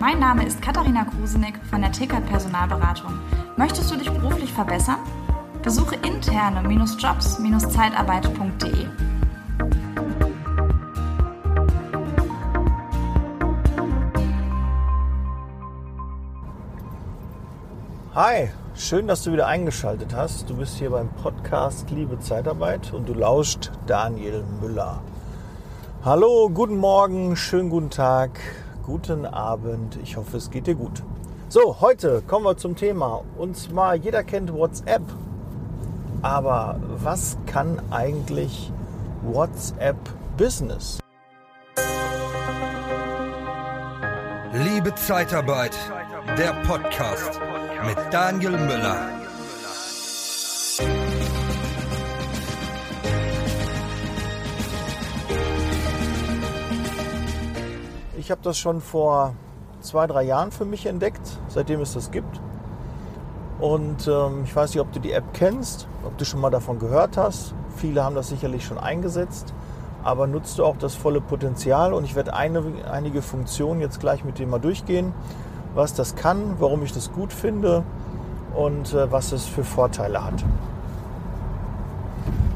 Mein Name ist Katharina Krusenick von der Tickert Personalberatung. Möchtest du dich beruflich verbessern? Besuche interne-jobs-zeitarbeit.de. Hi, schön, dass du wieder eingeschaltet hast. Du bist hier beim Podcast Liebe Zeitarbeit und du lauscht Daniel Müller. Hallo, guten Morgen, schönen guten Tag guten Abend. Ich hoffe, es geht dir gut. So, heute kommen wir zum Thema. Und zwar, jeder kennt WhatsApp. Aber was kann eigentlich WhatsApp Business? Liebe Zeitarbeit, der Podcast mit Daniel Müller. Ich habe das schon vor zwei, drei Jahren für mich entdeckt, seitdem es das gibt. Und ähm, ich weiß nicht, ob du die App kennst, ob du schon mal davon gehört hast. Viele haben das sicherlich schon eingesetzt. Aber nutzt du auch das volle Potenzial? Und ich werde eine, einige Funktionen jetzt gleich mit dir mal durchgehen, was das kann, warum ich das gut finde und äh, was es für Vorteile hat.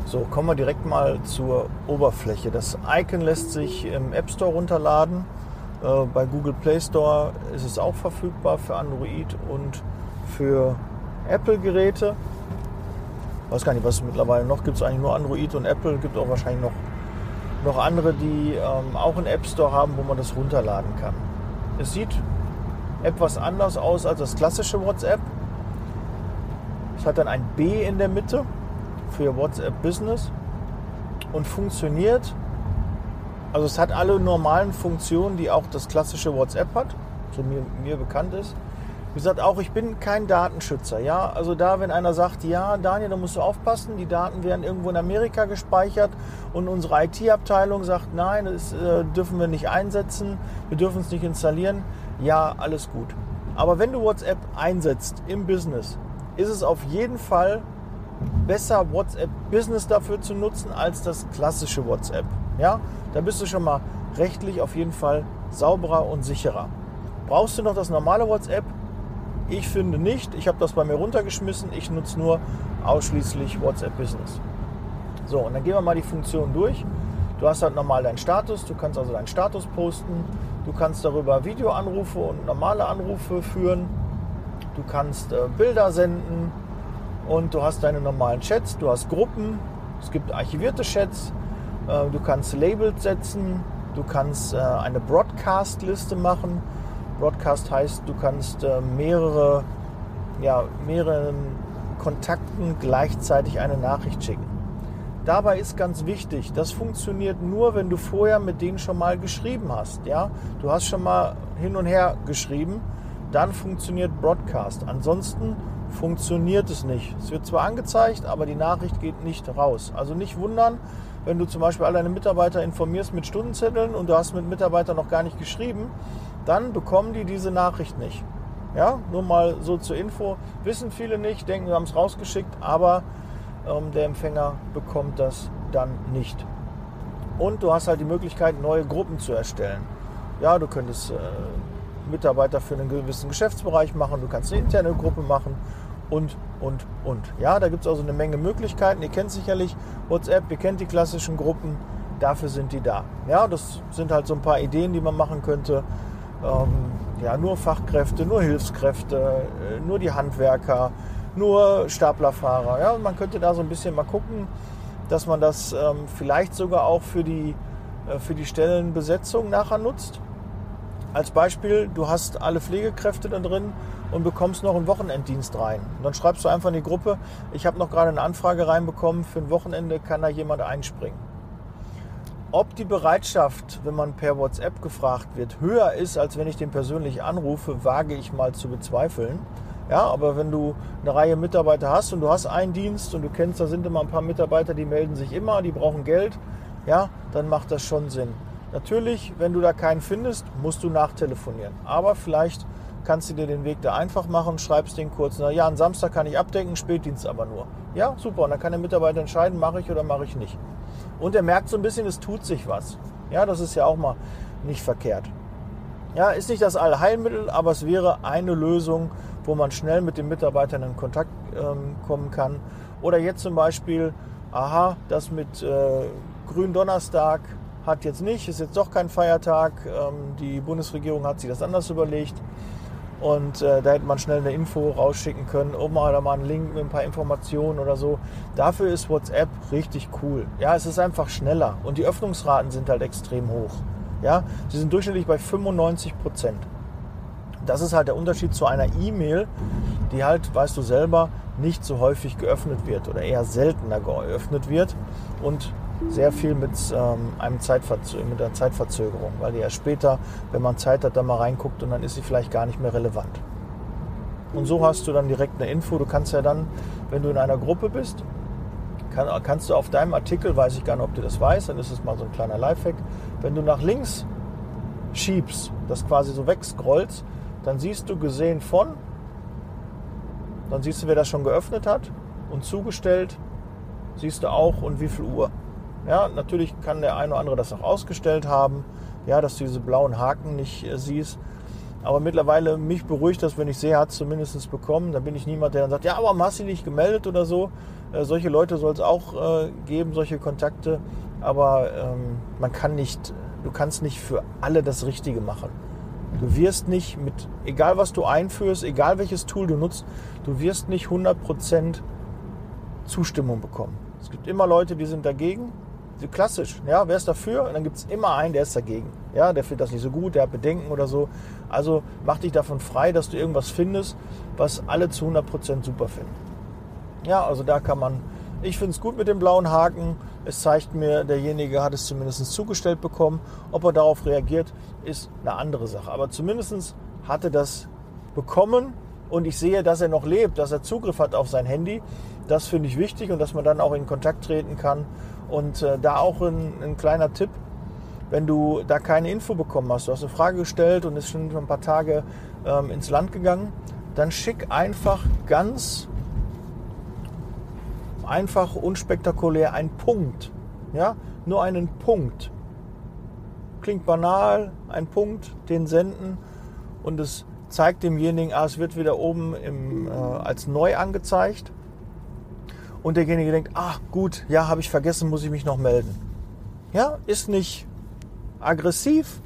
So, kommen wir direkt mal zur Oberfläche. Das Icon lässt sich im App Store runterladen bei Google Play Store ist es auch verfügbar für Android und für Apple-Geräte. Ich weiß gar nicht, was es mittlerweile noch gibt. Es eigentlich nur Android und Apple. Gibt auch wahrscheinlich noch, noch andere, die ähm, auch einen App Store haben, wo man das runterladen kann. Es sieht etwas anders aus als das klassische WhatsApp. Es hat dann ein B in der Mitte für WhatsApp Business und funktioniert also es hat alle normalen Funktionen, die auch das klassische WhatsApp hat, so mir, mir bekannt ist. Wie gesagt, auch ich bin kein Datenschützer. Ja, also da, wenn einer sagt, ja, Daniel, da musst du aufpassen, die Daten werden irgendwo in Amerika gespeichert und unsere IT-Abteilung sagt, nein, das äh, dürfen wir nicht einsetzen, wir dürfen es nicht installieren. Ja, alles gut. Aber wenn du WhatsApp einsetzt im Business, ist es auf jeden Fall besser, WhatsApp Business dafür zu nutzen, als das klassische WhatsApp. Ja, da bist du schon mal rechtlich auf jeden Fall sauberer und sicherer. Brauchst du noch das normale WhatsApp? Ich finde nicht. Ich habe das bei mir runtergeschmissen. Ich nutze nur ausschließlich WhatsApp Business. So, und dann gehen wir mal die Funktion durch. Du hast halt normal deinen Status. Du kannst also deinen Status posten. Du kannst darüber Videoanrufe und normale Anrufe führen. Du kannst äh, Bilder senden und du hast deine normalen Chats. Du hast Gruppen. Es gibt archivierte Chats. Äh, du kannst Labels setzen, du kannst äh, eine Broadcast-Liste machen. Broadcast heißt, du kannst äh, mehrere, ja, mehreren Kontakten gleichzeitig eine Nachricht schicken. Dabei ist ganz wichtig, das funktioniert nur, wenn du vorher mit denen schon mal geschrieben hast. Ja? Du hast schon mal hin und her geschrieben, dann funktioniert Broadcast. Ansonsten funktioniert es nicht. Es wird zwar angezeigt, aber die Nachricht geht nicht raus. Also nicht wundern, wenn du zum Beispiel alle deine Mitarbeiter informierst mit Stundenzetteln und du hast mit Mitarbeitern noch gar nicht geschrieben, dann bekommen die diese Nachricht nicht. Ja, nur mal so zur Info. Wissen viele nicht, denken, wir haben es rausgeschickt, aber ähm, der Empfänger bekommt das dann nicht. Und du hast halt die Möglichkeit, neue Gruppen zu erstellen. Ja, du könntest äh, Mitarbeiter für einen gewissen Geschäftsbereich machen, du kannst eine interne Gruppe machen und, und, und. Ja, da gibt es also eine Menge Möglichkeiten. Ihr kennt sicherlich WhatsApp, ihr kennt die klassischen Gruppen, dafür sind die da. Ja, das sind halt so ein paar Ideen, die man machen könnte. Ähm, ja, nur Fachkräfte, nur Hilfskräfte, äh, nur die Handwerker, nur Staplerfahrer. Ja, man könnte da so ein bisschen mal gucken, dass man das ähm, vielleicht sogar auch für die, äh, für die Stellenbesetzung nachher nutzt. Als Beispiel, du hast alle Pflegekräfte da drin und bekommst noch einen Wochenenddienst rein. Und dann schreibst du einfach in die Gruppe, ich habe noch gerade eine Anfrage reinbekommen, für ein Wochenende kann da jemand einspringen. Ob die Bereitschaft, wenn man per WhatsApp gefragt wird, höher ist, als wenn ich den persönlich anrufe, wage ich mal zu bezweifeln. Ja, aber wenn du eine Reihe Mitarbeiter hast und du hast einen Dienst und du kennst, da sind immer ein paar Mitarbeiter, die melden sich immer, die brauchen Geld, ja, dann macht das schon Sinn. Natürlich, wenn du da keinen findest, musst du nachtelefonieren. Aber vielleicht kannst du dir den Weg da einfach machen, schreibst den kurz, na ja, am Samstag kann ich abdecken, Spätdienst aber nur. Ja, super. Und dann kann der Mitarbeiter entscheiden, mache ich oder mache ich nicht. Und er merkt so ein bisschen, es tut sich was. Ja, das ist ja auch mal nicht verkehrt. Ja, ist nicht das Allheilmittel, aber es wäre eine Lösung, wo man schnell mit den Mitarbeitern in Kontakt ähm, kommen kann. Oder jetzt zum Beispiel, aha, das mit äh, Gründonnerstag hat jetzt nicht, ist jetzt doch kein Feiertag. Ähm, die Bundesregierung hat sich das anders überlegt. Und äh, da hätte man schnell eine Info rausschicken können, oben oder mal einen Link mit ein paar Informationen oder so. Dafür ist WhatsApp richtig cool. Ja, es ist einfach schneller und die Öffnungsraten sind halt extrem hoch. Ja, sie sind durchschnittlich bei 95 Prozent. Das ist halt der Unterschied zu einer E-Mail, die halt, weißt du selber, nicht so häufig geöffnet wird oder eher seltener geöffnet wird und sehr viel mit, ähm, einem Zeitverzö mit einer Zeitverzögerung, weil die ja später, wenn man Zeit hat, dann mal reinguckt und dann ist sie vielleicht gar nicht mehr relevant. Und so hast du dann direkt eine Info. Du kannst ja dann, wenn du in einer Gruppe bist, kann, kannst du auf deinem Artikel, weiß ich gar nicht, ob du das weißt, dann ist es mal so ein kleiner Lifehack, wenn du nach links schiebst, das quasi so wegscrollst, dann siehst du gesehen von, dann siehst du, wer das schon geöffnet hat und zugestellt, siehst du auch und wie viel Uhr. Ja, natürlich kann der eine oder andere das auch ausgestellt haben, ja, dass du diese blauen Haken nicht äh, siehst. Aber mittlerweile mich beruhigt das, wenn ich sehe, hat es zumindest bekommen. Da bin ich niemand, der dann sagt, ja, aber hast du nicht gemeldet oder so. Äh, solche Leute soll es auch äh, geben, solche Kontakte. Aber ähm, man kann nicht, du kannst nicht für alle das Richtige machen. Du wirst nicht mit, egal was du einführst, egal welches Tool du nutzt, du wirst nicht 100% Zustimmung bekommen. Es gibt immer Leute, die sind dagegen klassisch, ja, wer ist dafür? Und dann gibt es immer einen, der ist dagegen. Ja, der findet das nicht so gut, der hat Bedenken oder so. Also mach dich davon frei, dass du irgendwas findest, was alle zu 100% super finden. Ja, also da kann man, ich finde es gut mit dem blauen Haken. Es zeigt mir, derjenige hat es zumindest zugestellt bekommen. Ob er darauf reagiert, ist eine andere Sache. Aber zumindest hat er das bekommen und ich sehe, dass er noch lebt, dass er Zugriff hat auf sein Handy. Das finde ich wichtig und dass man dann auch in Kontakt treten kann und äh, da auch ein, ein, kleiner Tipp, wenn du da keine Info bekommen hast, du hast eine Frage gestellt und ist schon ein paar Tage ähm, ins Land gegangen, dann schick einfach ganz einfach unspektakulär einen Punkt. Ja, nur einen Punkt. Klingt banal, ein Punkt, den senden und es zeigt demjenigen, ah, es wird wieder oben im, äh, als neu angezeigt und derjenige denkt, ach gut, ja, habe ich vergessen, muss ich mich noch melden. Ja, ist nicht aggressiv,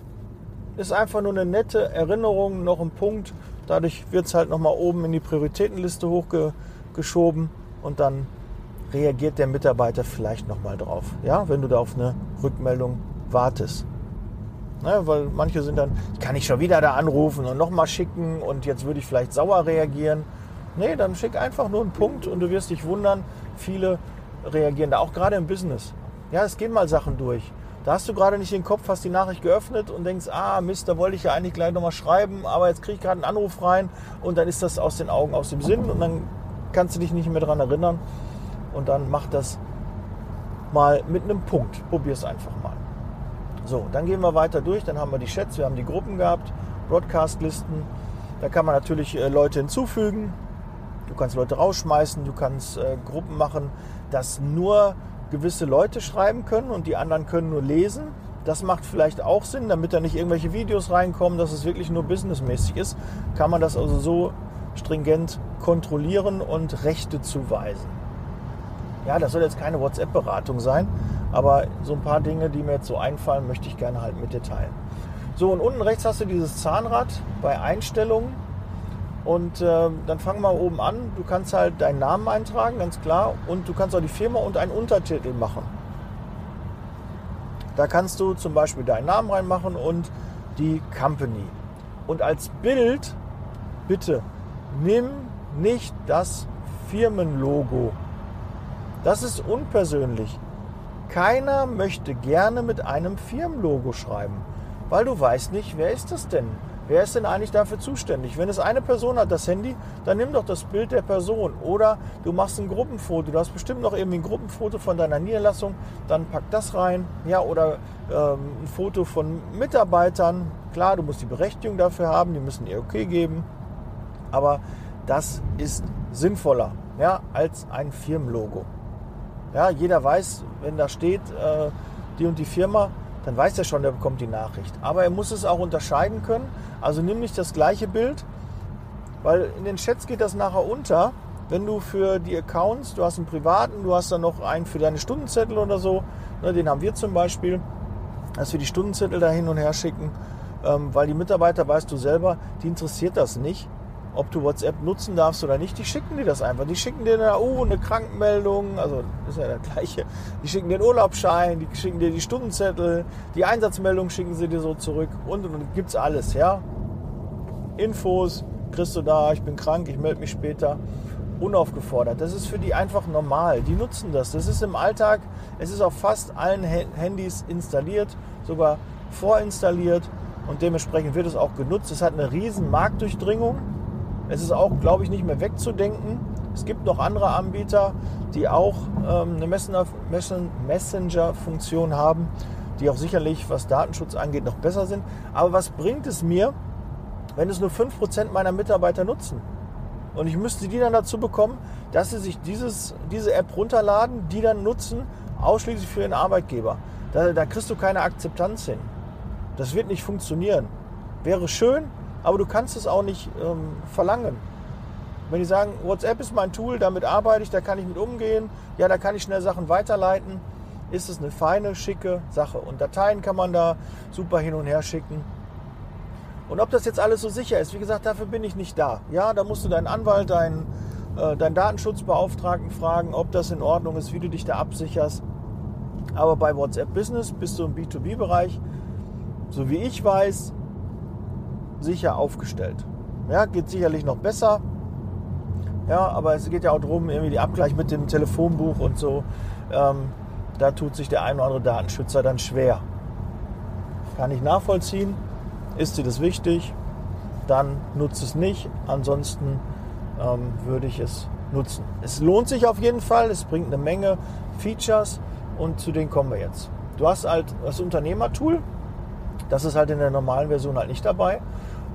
ist einfach nur eine nette Erinnerung, noch ein Punkt. Dadurch wird es halt nochmal oben in die Prioritätenliste hochgeschoben und dann reagiert der Mitarbeiter vielleicht nochmal drauf. Ja, wenn du da auf eine Rückmeldung wartest. Ne, weil manche sind dann, ich kann nicht schon wieder da anrufen und nochmal schicken und jetzt würde ich vielleicht sauer reagieren. Nee, dann schick einfach nur einen Punkt und du wirst dich wundern, viele reagieren da, auch gerade im Business. Ja, es gehen mal Sachen durch. Da hast du gerade nicht den Kopf, hast die Nachricht geöffnet und denkst, ah Mist, da wollte ich ja eigentlich gleich nochmal schreiben, aber jetzt kriege ich gerade einen Anruf rein und dann ist das aus den Augen, aus dem Sinn und dann kannst du dich nicht mehr daran erinnern und dann mach das mal mit einem Punkt. Probier es einfach mal. So, dann gehen wir weiter durch, dann haben wir die Chats, wir haben die Gruppen gehabt, Broadcast-Listen. Da kann man natürlich äh, Leute hinzufügen, Du kannst Leute rausschmeißen, du kannst äh, Gruppen machen, dass nur gewisse Leute schreiben können und die anderen können nur lesen. Das macht vielleicht auch Sinn, damit da nicht irgendwelche Videos reinkommen, dass es wirklich nur businessmäßig ist. Kann man das also so stringent kontrollieren und Rechte zuweisen. Ja, das soll jetzt keine WhatsApp-Beratung sein, aber so ein paar Dinge, die mir jetzt so einfallen, möchte ich gerne halt mit dir teilen. So, und unten rechts hast du dieses Zahnrad bei Einstellungen und äh, dann fangen wir oben an. Du kannst halt deinen Namen eintragen, ganz klar. Und du kannst auch die Firma und einen Untertitel machen. Da kannst du zum Beispiel deinen Namen reinmachen und die Company. Und als Bild, bitte, nimm nicht das Firmenlogo. Das ist unpersönlich. Keiner möchte gerne mit einem Firmenlogo schreiben, weil du weißt nicht, wer ist das denn? Wer ist denn eigentlich dafür zuständig? Wenn es eine Person hat, das Handy, dann nimm doch das Bild der Person. Oder du machst ein Gruppenfoto. Du hast bestimmt noch irgendwie ein Gruppenfoto von deiner Niederlassung, dann pack das rein. Ja, oder ähm, ein Foto von Mitarbeitern. Klar, du musst die Berechtigung dafür haben, die müssen ihr okay geben. Aber das ist sinnvoller ja, als ein Firmenlogo. Ja, jeder weiß, wenn da steht, äh, die und die Firma, dann weiß er schon, der bekommt die Nachricht. Aber er muss es auch unterscheiden können. Also nimm nicht das gleiche Bild, weil in den Chats geht das nachher unter. Wenn du für die Accounts, du hast einen privaten, du hast dann noch einen für deine Stundenzettel oder so, ne, den haben wir zum Beispiel, dass wir die Stundenzettel da hin und her schicken, ähm, weil die Mitarbeiter, weißt du selber, die interessiert das nicht ob du WhatsApp nutzen darfst oder nicht, die schicken dir das einfach. Die schicken dir eine, oh, eine Krankenmeldung, also ist ja der gleiche. Die schicken dir einen Urlaubsschein, die schicken dir die Stundenzettel, die Einsatzmeldung schicken sie dir so zurück und, und, und gibt's alles, ja. Infos kriegst du da, ich bin krank, ich melde mich später. Unaufgefordert. Das ist für die einfach normal. Die nutzen das. Das ist im Alltag, es ist auf fast allen Handys installiert, sogar vorinstalliert und dementsprechend wird es auch genutzt. Es hat eine riesen Marktdurchdringung es ist auch, glaube ich, nicht mehr wegzudenken. Es gibt noch andere Anbieter, die auch ähm, eine Messenger-Funktion haben, die auch sicherlich, was Datenschutz angeht, noch besser sind. Aber was bringt es mir, wenn es nur 5% meiner Mitarbeiter nutzen? Und ich müsste die dann dazu bekommen, dass sie sich dieses, diese App runterladen, die dann nutzen, ausschließlich für ihren Arbeitgeber. Da, da kriegst du keine Akzeptanz hin. Das wird nicht funktionieren. Wäre schön, aber du kannst es auch nicht ähm, verlangen. Wenn die sagen, WhatsApp ist mein Tool, damit arbeite ich, da kann ich mit umgehen, ja, da kann ich schnell Sachen weiterleiten, ist es eine feine, schicke Sache. Und Dateien kann man da super hin und her schicken. Und ob das jetzt alles so sicher ist, wie gesagt, dafür bin ich nicht da. Ja, da musst du deinen Anwalt, deinen, äh, deinen Datenschutzbeauftragten fragen, ob das in Ordnung ist, wie du dich da absicherst. Aber bei WhatsApp Business bist du im B2B-Bereich, so wie ich weiß, sicher aufgestellt. Ja, geht sicherlich noch besser. Ja, aber es geht ja auch darum, irgendwie der Abgleich mit dem Telefonbuch und so. Ähm, da tut sich der ein oder andere Datenschützer dann schwer. Kann ich nachvollziehen. Ist dir das wichtig? Dann nutze es nicht. Ansonsten ähm, würde ich es nutzen. Es lohnt sich auf jeden Fall. Es bringt eine Menge Features und zu denen kommen wir jetzt. Du hast halt das Unternehmertool. Das ist halt in der normalen Version halt nicht dabei.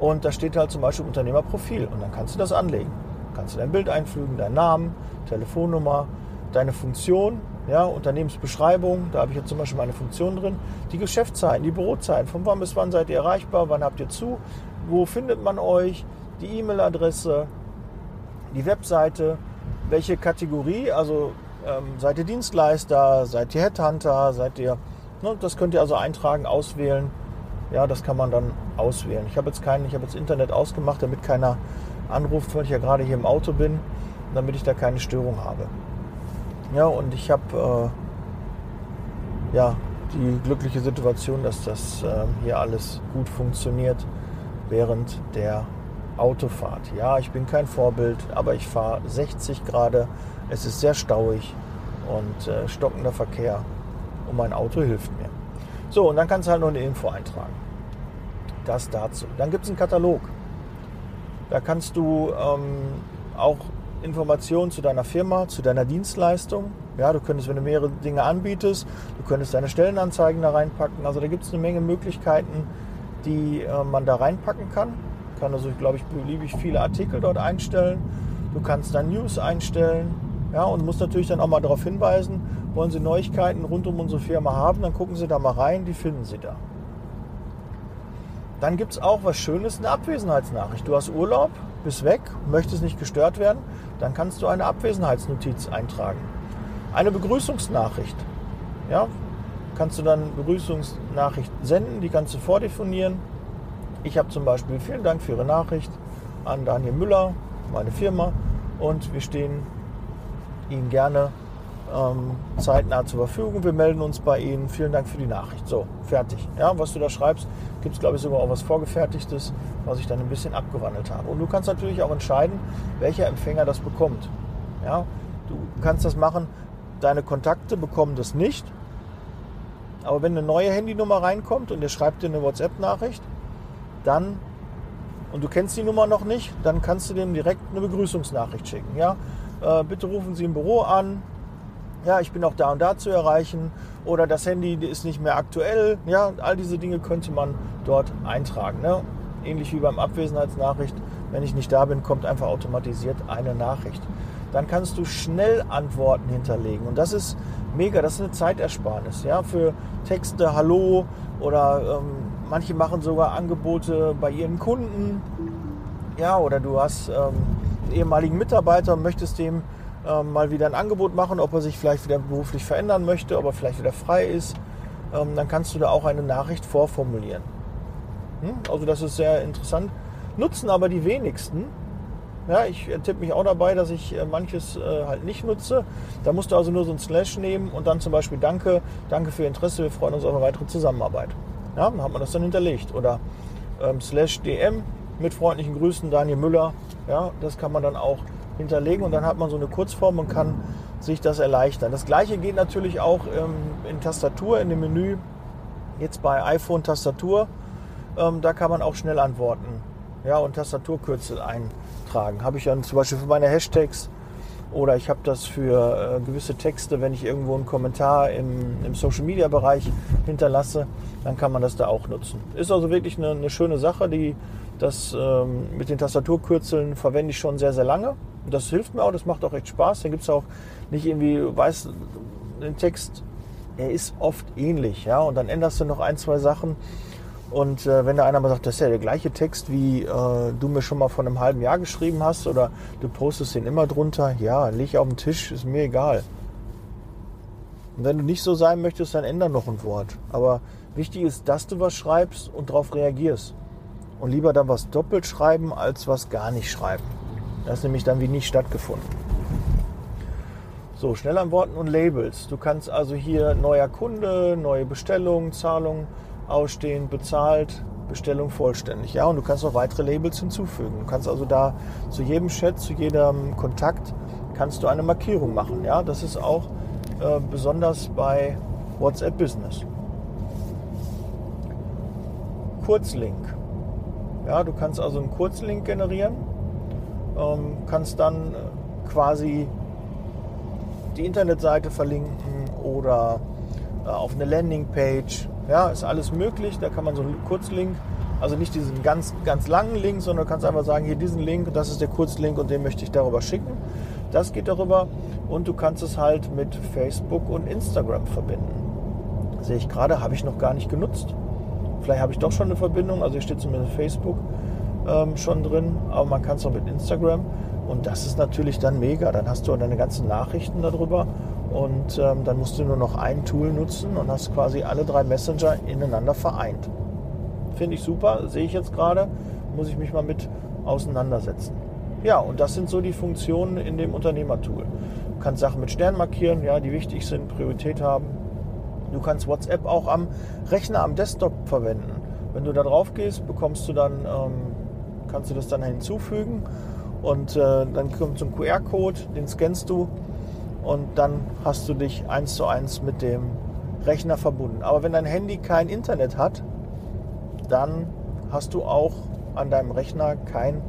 Und da steht halt zum Beispiel Unternehmerprofil. Und dann kannst du das anlegen. Kannst du dein Bild einfügen, deinen Namen, Telefonnummer, deine Funktion, ja, Unternehmensbeschreibung, da habe ich jetzt zum Beispiel meine Funktion drin, die Geschäftszeiten, die Bürozeiten, von wann bis wann seid ihr erreichbar, wann habt ihr zu, wo findet man euch, die E-Mail-Adresse, die Webseite, welche Kategorie, also ähm, seid ihr Dienstleister, seid ihr Headhunter, seid ihr, ne, das könnt ihr also eintragen, auswählen ja, das kann man dann auswählen. Ich habe jetzt keinen, ich habe jetzt Internet ausgemacht, damit keiner anruft, weil ich ja gerade hier im Auto bin, damit ich da keine Störung habe. Ja, und ich habe äh, ja die glückliche Situation, dass das äh, hier alles gut funktioniert während der Autofahrt. Ja, ich bin kein Vorbild, aber ich fahre 60 gerade. Es ist sehr stauig und äh, stockender Verkehr und mein Auto hilft mir. So, und dann kannst du halt noch eine Info eintragen. Das dazu. Dann gibt es einen Katalog. Da kannst du ähm, auch Informationen zu deiner Firma, zu deiner Dienstleistung. Ja, du könntest, wenn du mehrere Dinge anbietest, du könntest deine Stellenanzeigen da reinpacken. Also da gibt es eine Menge Möglichkeiten, die äh, man da reinpacken kann. Kann also, glaube ich, beliebig viele Artikel dort einstellen. Du kannst dann News einstellen. Ja, und musst natürlich dann auch mal darauf hinweisen, wollen Sie Neuigkeiten rund um unsere Firma haben, dann gucken Sie da mal rein, die finden Sie da. Dann gibt es auch was Schönes, eine Abwesenheitsnachricht. Du hast Urlaub, bist weg, möchtest nicht gestört werden, dann kannst du eine Abwesenheitsnotiz eintragen. Eine Begrüßungsnachricht. Ja, kannst du dann Begrüßungsnachricht senden, die kannst du vordefinieren. Ich habe zum Beispiel vielen Dank für Ihre Nachricht an Daniel Müller, meine Firma, und wir stehen Ihnen gerne ähm, zeitnah zur Verfügung. Wir melden uns bei Ihnen. Vielen Dank für die Nachricht. So, fertig. Ja, was du da schreibst, gibt es, glaube ich, sogar auch was Vorgefertigtes, was ich dann ein bisschen abgewandelt habe. Und du kannst natürlich auch entscheiden, welcher Empfänger das bekommt. Ja, du kannst das machen. Deine Kontakte bekommen das nicht. Aber wenn eine neue Handynummer reinkommt und der schreibt dir eine WhatsApp-Nachricht, dann und du kennst die Nummer noch nicht, dann kannst du dem direkt eine Begrüßungsnachricht schicken. Ja, äh, bitte rufen Sie im Büro an, ja, ich bin auch da und da zu erreichen oder das Handy ist nicht mehr aktuell. Ja, all diese Dinge könnte man dort eintragen. Ne? Ähnlich wie beim Abwesenheitsnachricht. Wenn ich nicht da bin, kommt einfach automatisiert eine Nachricht. dann kannst du schnell Antworten hinterlegen. Und das ist mega, das ist eine Zeitersparnis. Ja, für Texte, Hallo oder ähm, manche machen sogar Angebote bei ihren Kunden. Ja, oder du hast ähm, ehemaligen Mitarbeiter und möchtest dem ähm, mal wieder ein Angebot machen, ob er sich vielleicht wieder beruflich verändern möchte, ob er vielleicht wieder frei ist. Ähm, dann kannst du da auch eine Nachricht vorformulieren. Hm? Also das ist sehr interessant. Nutzen aber die wenigsten. Ja, ich tippe mich auch dabei, dass ich äh, manches äh, halt nicht nutze. Da musst du also nur so ein Slash nehmen und dann zum Beispiel Danke, danke für Ihr Interesse, wir freuen uns auf eine weitere Zusammenarbeit. Ja, dann hat man das dann hinterlegt. Oder ähm, Slash DM mit freundlichen Grüßen Daniel Müller. Ja, das kann man dann auch hinterlegen und dann hat man so eine Kurzform und kann sich das erleichtern. Das gleiche geht natürlich auch ähm, in Tastatur, in dem Menü. Jetzt bei iPhone Tastatur, ähm, da kann man auch schnell antworten. Ja, und Tastaturkürzel eintragen. Habe ich dann zum Beispiel für meine Hashtags oder ich habe das für äh, gewisse Texte, wenn ich irgendwo einen Kommentar im, im, Social Media Bereich hinterlasse, dann kann man das da auch nutzen. Ist also wirklich eine, eine schöne Sache. Die, das ähm, mit den Tastaturkürzeln verwende ich schon sehr, sehr lange. Das hilft mir auch, das macht auch echt Spaß. Dann gibt es auch nicht irgendwie, weiß, den Text, er ist oft ähnlich, ja, und dann änderst du noch ein, zwei Sachen. Und äh, wenn da einer mal sagt, das ist ja der gleiche Text, wie äh, du mir schon mal vor einem halben Jahr geschrieben hast, oder du postest den immer drunter, ja, leg auf den Tisch, ist mir egal. Und wenn du nicht so sein möchtest, dann änder noch ein Wort. Aber wichtig ist, dass du was schreibst und darauf reagierst. Und lieber dann was doppelt schreiben, als was gar nicht schreiben. Das ist nämlich dann wie nicht stattgefunden. So, Schnellantworten und Labels. Du kannst also hier neuer Kunde, neue Bestellung, Zahlung ausstehen, bezahlt, Bestellung vollständig. Ja, und du kannst auch weitere Labels hinzufügen. Du kannst also da zu jedem Chat, zu jedem Kontakt kannst du eine Markierung machen. Ja, das ist auch äh, besonders bei WhatsApp Business. Kurzlink. Ja, du kannst also einen Kurzlink generieren ähm, kannst dann äh, quasi die Internetseite verlinken oder äh, auf eine Landingpage. Ja, ist alles möglich. Da kann man so einen Kurzlink, also nicht diesen ganz, ganz langen Link, sondern du kannst einfach sagen, hier diesen Link, das ist der Kurzlink und den möchte ich darüber schicken. Das geht darüber und du kannst es halt mit Facebook und Instagram verbinden. Sehe ich gerade, habe ich noch gar nicht genutzt. Vielleicht habe ich doch schon eine Verbindung, also hier steht zumindest Facebook ähm, schon drin, aber man kann es auch mit Instagram. Und das ist natürlich dann mega. Dann hast du deine ganzen Nachrichten darüber und ähm, dann musst du nur noch ein Tool nutzen und hast quasi alle drei Messenger ineinander vereint. Finde ich super, sehe ich jetzt gerade, muss ich mich mal mit auseinandersetzen. Ja, und das sind so die Funktionen in dem Unternehmertool. Du kannst Sachen mit Stern markieren, ja, die wichtig sind, Priorität haben. Du kannst WhatsApp auch am Rechner, am Desktop verwenden. Wenn du da drauf gehst, bekommst du dann ähm, kannst du das dann hinzufügen und äh, dann kommt so ein QR-Code, den scannst du und dann hast du dich eins zu eins mit dem Rechner verbunden. Aber wenn dein Handy kein Internet hat, dann hast du auch an deinem Rechner kein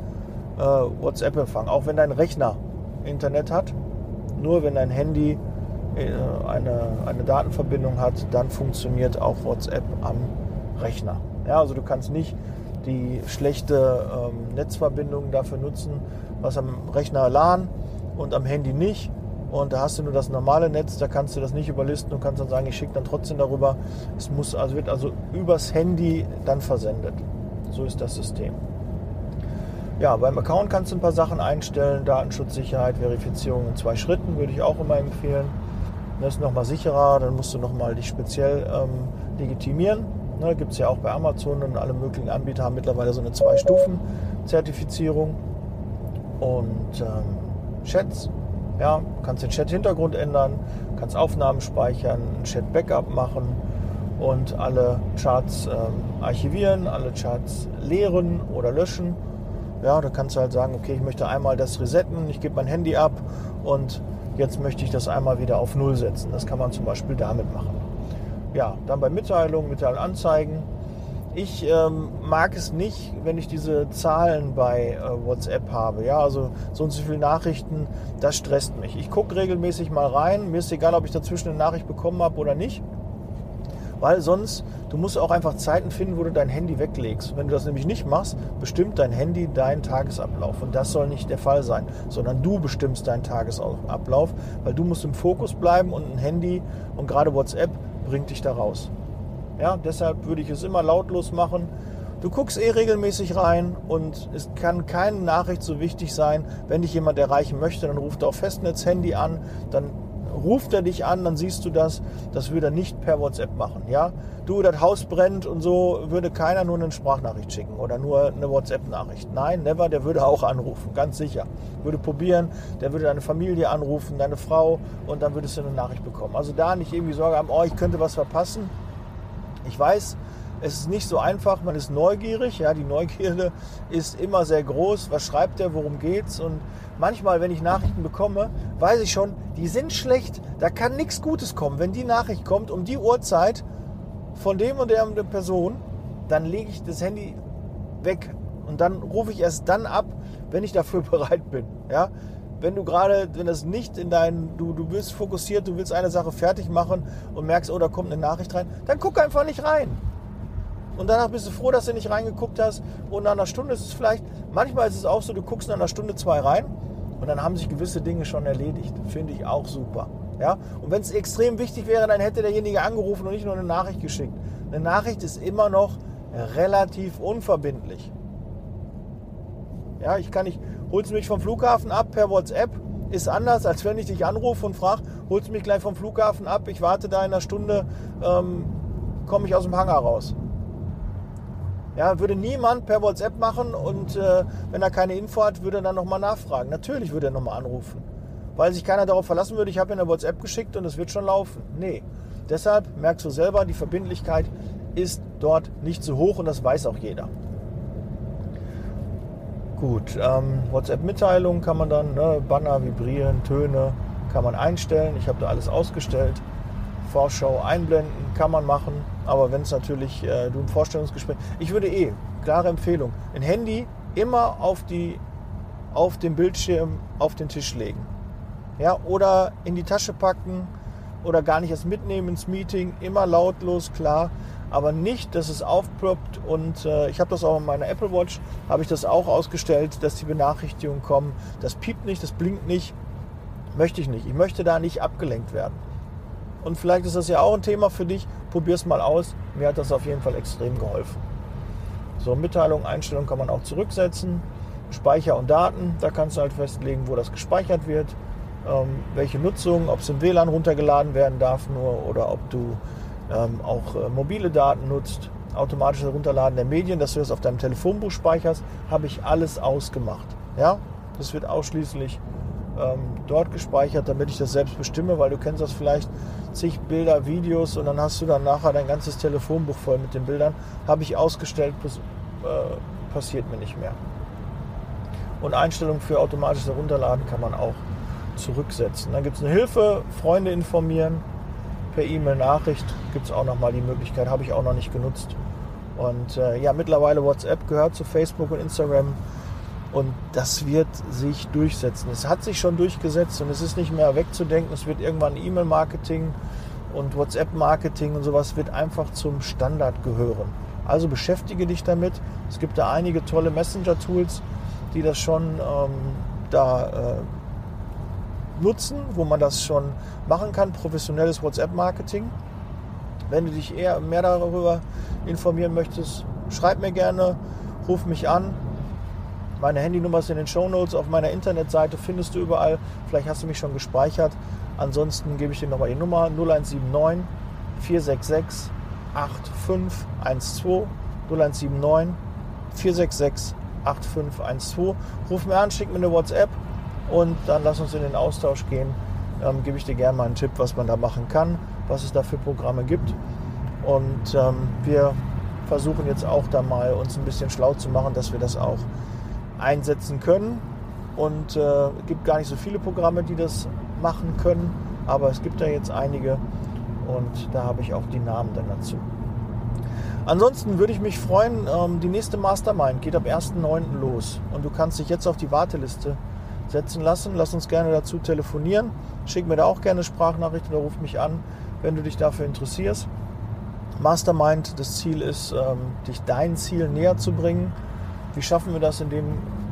äh, WhatsApp-Empfang. Auch wenn dein Rechner Internet hat, nur wenn dein Handy eine, eine Datenverbindung hat, dann funktioniert auch WhatsApp am Rechner. Ja, also du kannst nicht die schlechte ähm, Netzverbindung dafür nutzen, was am Rechner LAN und am Handy nicht. Und da hast du nur das normale Netz, da kannst du das nicht überlisten und kannst dann sagen, ich schicke dann trotzdem darüber. Es muss, also wird also übers Handy dann versendet. So ist das System. Ja, beim Account kannst du ein paar Sachen einstellen, Datenschutzsicherheit, Verifizierung in zwei Schritten würde ich auch immer empfehlen. Das ist nochmal sicherer, dann musst du nochmal dich speziell ähm, legitimieren Ne, Gibt es ja auch bei Amazon und alle möglichen Anbieter haben mittlerweile so eine Zwei-Stufen-Zertifizierung. Und ähm, Chats, ja, kannst den Chat-Hintergrund ändern, kannst Aufnahmen speichern, ein Chat-Backup machen und alle Charts ähm, archivieren, alle Charts leeren oder löschen. Ja, da kannst du halt sagen, okay, ich möchte einmal das resetten, ich gebe mein Handy ab und jetzt möchte ich das einmal wieder auf Null setzen. Das kann man zum Beispiel damit machen ja, dann bei Mitteilungen, Mitteilanzeigen. Ich ähm, mag es nicht, wenn ich diese Zahlen bei äh, WhatsApp habe. Ja, also so und so viele Nachrichten, das stresst mich. Ich gucke regelmäßig mal rein. Mir ist egal, ob ich dazwischen eine Nachricht bekommen habe oder nicht. Weil sonst, du musst auch einfach Zeiten finden, wo du dein Handy weglegst. Wenn du das nämlich nicht machst, bestimmt dein Handy deinen Tagesablauf. Und das soll nicht der Fall sein, sondern du bestimmst deinen Tagesablauf, weil du musst im Fokus bleiben und ein Handy und gerade WhatsApp bringt dich da raus. Ja, deshalb würde ich es immer lautlos machen. Du guckst eh regelmäßig rein und es kann keine Nachricht so wichtig sein. Wenn dich jemand erreichen möchte, dann ruft er auf Festnetz-Handy an, dann ruft er dich an, dann siehst du das. Das würde er nicht per WhatsApp machen. Ja? Du, das Haus brennt und so, würde keiner nur eine Sprachnachricht schicken oder nur eine WhatsApp-Nachricht. Nein, never, der würde auch anrufen, ganz sicher. Würde probieren, der würde deine Familie anrufen, deine Frau und dann würdest du eine Nachricht bekommen. Also da nicht irgendwie Sorge haben, oh, ich könnte was verpassen. Ich weiß, es ist nicht so einfach, man ist neugierig, ja, die Neugierde ist immer sehr groß. Was schreibt er, worum geht's? Und manchmal, wenn ich Nachrichten bekomme, weiß ich schon, die sind schlecht, da kann nichts Gutes kommen. Wenn die Nachricht kommt um die Uhrzeit von dem und der, Person, dann lege ich das Handy weg und dann rufe ich erst dann ab, wenn ich dafür bereit bin. Ja? Wenn du gerade, wenn das nicht in deinen, du, du bist fokussiert, du willst eine Sache fertig machen und merkst, oh, da kommt eine Nachricht rein, dann guck einfach nicht rein. Und danach bist du froh, dass du nicht reingeguckt hast. Und nach einer Stunde ist es vielleicht, manchmal ist es auch so, du guckst nach einer Stunde, zwei rein und dann haben sich gewisse Dinge schon erledigt. Finde ich auch super. Ja? Und wenn es extrem wichtig wäre, dann hätte derjenige angerufen und nicht nur eine Nachricht geschickt. Eine Nachricht ist immer noch relativ unverbindlich. Ja, ich kann nicht, holst du mich vom Flughafen ab per WhatsApp, ist anders, als wenn ich dich anrufe und frage, holst du mich gleich vom Flughafen ab, ich warte da in einer Stunde, ähm, komme ich aus dem Hangar raus. Ja, würde niemand per WhatsApp machen und äh, wenn er keine Info hat, würde er dann nochmal nachfragen. Natürlich würde er nochmal anrufen. Weil sich keiner darauf verlassen würde, ich habe ihm eine WhatsApp geschickt und es wird schon laufen. Nee. Deshalb merkst du selber, die Verbindlichkeit ist dort nicht so hoch und das weiß auch jeder. Gut, ähm, WhatsApp-Mitteilungen kann man dann, ne, Banner, Vibrieren, Töne, kann man einstellen. Ich habe da alles ausgestellt. Vorschau einblenden kann man machen, aber wenn es natürlich äh, du im Vorstellungsgespräch, ich würde eh klare Empfehlung, ein Handy immer auf die auf dem Bildschirm auf den Tisch legen, ja oder in die Tasche packen oder gar nicht erst mitnehmen ins Meeting, immer lautlos klar, aber nicht, dass es aufploppt und äh, ich habe das auch in meiner Apple Watch, habe ich das auch ausgestellt, dass die Benachrichtigungen kommen, das piept nicht, das blinkt nicht, möchte ich nicht, ich möchte da nicht abgelenkt werden. Und vielleicht ist das ja auch ein Thema für dich. Probier es mal aus. Mir hat das auf jeden Fall extrem geholfen. So, Mitteilung, Einstellung kann man auch zurücksetzen. Speicher und Daten, da kannst du halt festlegen, wo das gespeichert wird, ähm, welche Nutzung, ob es im WLAN runtergeladen werden darf nur oder ob du ähm, auch äh, mobile Daten nutzt. Automatisches Runterladen der Medien, dass du das auf deinem Telefonbuch speicherst, habe ich alles ausgemacht. Ja, das wird ausschließlich ähm, dort gespeichert, damit ich das selbst bestimme, weil du kennst das vielleicht, zig Bilder, Videos und dann hast du dann nachher dein ganzes Telefonbuch voll mit den Bildern. Habe ich ausgestellt, äh, passiert mir nicht mehr. Und Einstellungen für automatisches Herunterladen kann man auch zurücksetzen. Dann gibt es eine Hilfe, Freunde informieren, per E-Mail Nachricht gibt es auch nochmal die Möglichkeit, habe ich auch noch nicht genutzt. Und äh, ja, mittlerweile WhatsApp gehört zu Facebook und Instagram und das wird sich durchsetzen. Es hat sich schon durchgesetzt und es ist nicht mehr wegzudenken. Es wird irgendwann E-Mail-Marketing und WhatsApp-Marketing und sowas wird einfach zum Standard gehören. Also beschäftige dich damit. Es gibt da einige tolle Messenger-Tools, die das schon ähm, da äh, nutzen, wo man das schon machen kann. Professionelles WhatsApp-Marketing. Wenn du dich eher mehr darüber informieren möchtest, schreib mir gerne, ruf mich an. Meine Handynummer ist in den Show Notes auf meiner Internetseite, findest du überall. Vielleicht hast du mich schon gespeichert. Ansonsten gebe ich dir nochmal die Nummer 0179 466 8512 0179 466 8512. Ruf mir an, schick mir eine WhatsApp und dann lass uns in den Austausch gehen. Ähm, gebe ich dir gerne mal einen Tipp, was man da machen kann, was es da für Programme gibt. Und ähm, wir versuchen jetzt auch da mal uns ein bisschen schlau zu machen, dass wir das auch einsetzen können. Und äh, gibt gar nicht so viele Programme, die das machen können, aber es gibt da jetzt einige und da habe ich auch die Namen dann dazu. Ansonsten würde ich mich freuen, ähm, die nächste Mastermind geht ab 1.9. los und du kannst dich jetzt auf die Warteliste setzen lassen. Lass uns gerne dazu telefonieren. Schick mir da auch gerne Sprachnachrichten oder ruf mich an, wenn du dich dafür interessierst. Mastermind, das Ziel ist, ähm, dich dein Ziel näher zu bringen. Wie schaffen wir das, indem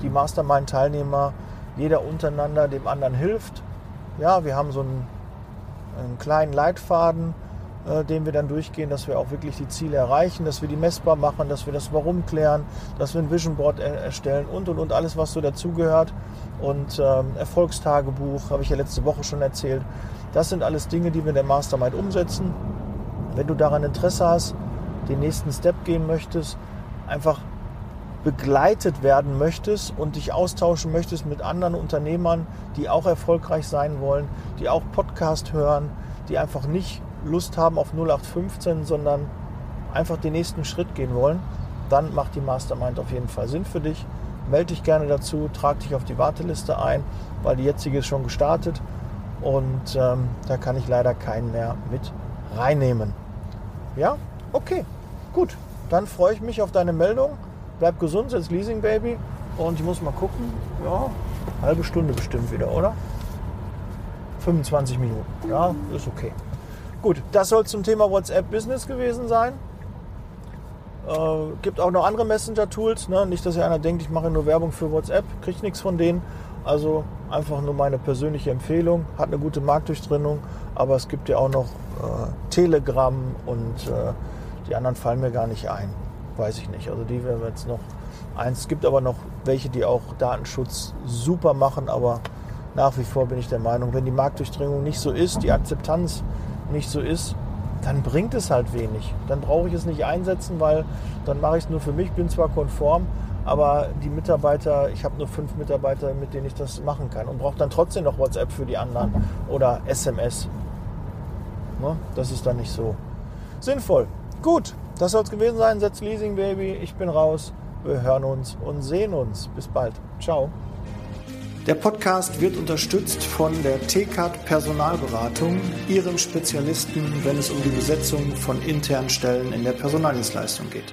die Mastermind-Teilnehmer jeder untereinander dem anderen hilft? Ja, wir haben so einen, einen kleinen Leitfaden, äh, den wir dann durchgehen, dass wir auch wirklich die Ziele erreichen, dass wir die messbar machen, dass wir das Warum klären, dass wir ein Vision Board er erstellen und und und alles, was so dazugehört. Und ähm, Erfolgstagebuch, habe ich ja letzte Woche schon erzählt. Das sind alles Dinge, die wir in der Mastermind umsetzen. Wenn du daran Interesse hast, den nächsten Step gehen möchtest, einfach begleitet werden möchtest und dich austauschen möchtest mit anderen Unternehmern, die auch erfolgreich sein wollen, die auch Podcast hören, die einfach nicht Lust haben auf 0815, sondern einfach den nächsten Schritt gehen wollen, dann macht die Mastermind auf jeden Fall Sinn für dich. Melde dich gerne dazu, trag dich auf die Warteliste ein, weil die jetzige ist schon gestartet und ähm, da kann ich leider keinen mehr mit reinnehmen. Ja, okay, gut. Dann freue ich mich auf deine Meldung. Bleib gesund, setz Leasing Baby und ich muss mal gucken. Ja, halbe Stunde bestimmt wieder, oder? 25 Minuten. Ja, ist okay. Gut, das soll zum Thema WhatsApp Business gewesen sein. Äh, gibt auch noch andere Messenger-Tools. Ne? Nicht, dass ja einer denkt, ich mache nur Werbung für WhatsApp, kriegt nichts von denen. Also einfach nur meine persönliche Empfehlung. Hat eine gute Marktdurchdringung, aber es gibt ja auch noch äh, Telegram und äh, die anderen fallen mir gar nicht ein. Weiß ich nicht. Also die werden wir jetzt noch eins. Es gibt aber noch welche, die auch Datenschutz super machen, aber nach wie vor bin ich der Meinung, wenn die Marktdurchdringung nicht so ist, die Akzeptanz nicht so ist, dann bringt es halt wenig. Dann brauche ich es nicht einsetzen, weil dann mache ich es nur für mich, bin zwar konform, aber die Mitarbeiter, ich habe nur fünf Mitarbeiter, mit denen ich das machen kann und brauche dann trotzdem noch WhatsApp für die anderen oder SMS. Ne? Das ist dann nicht so sinnvoll. Gut, das soll es gewesen sein. Setz Leasing Baby, ich bin raus. Wir hören uns und sehen uns. Bis bald. Ciao. Der Podcast wird unterstützt von der TCAT Personalberatung, ihrem Spezialisten, wenn es um die Besetzung von internen Stellen in der Personaldienstleistung geht.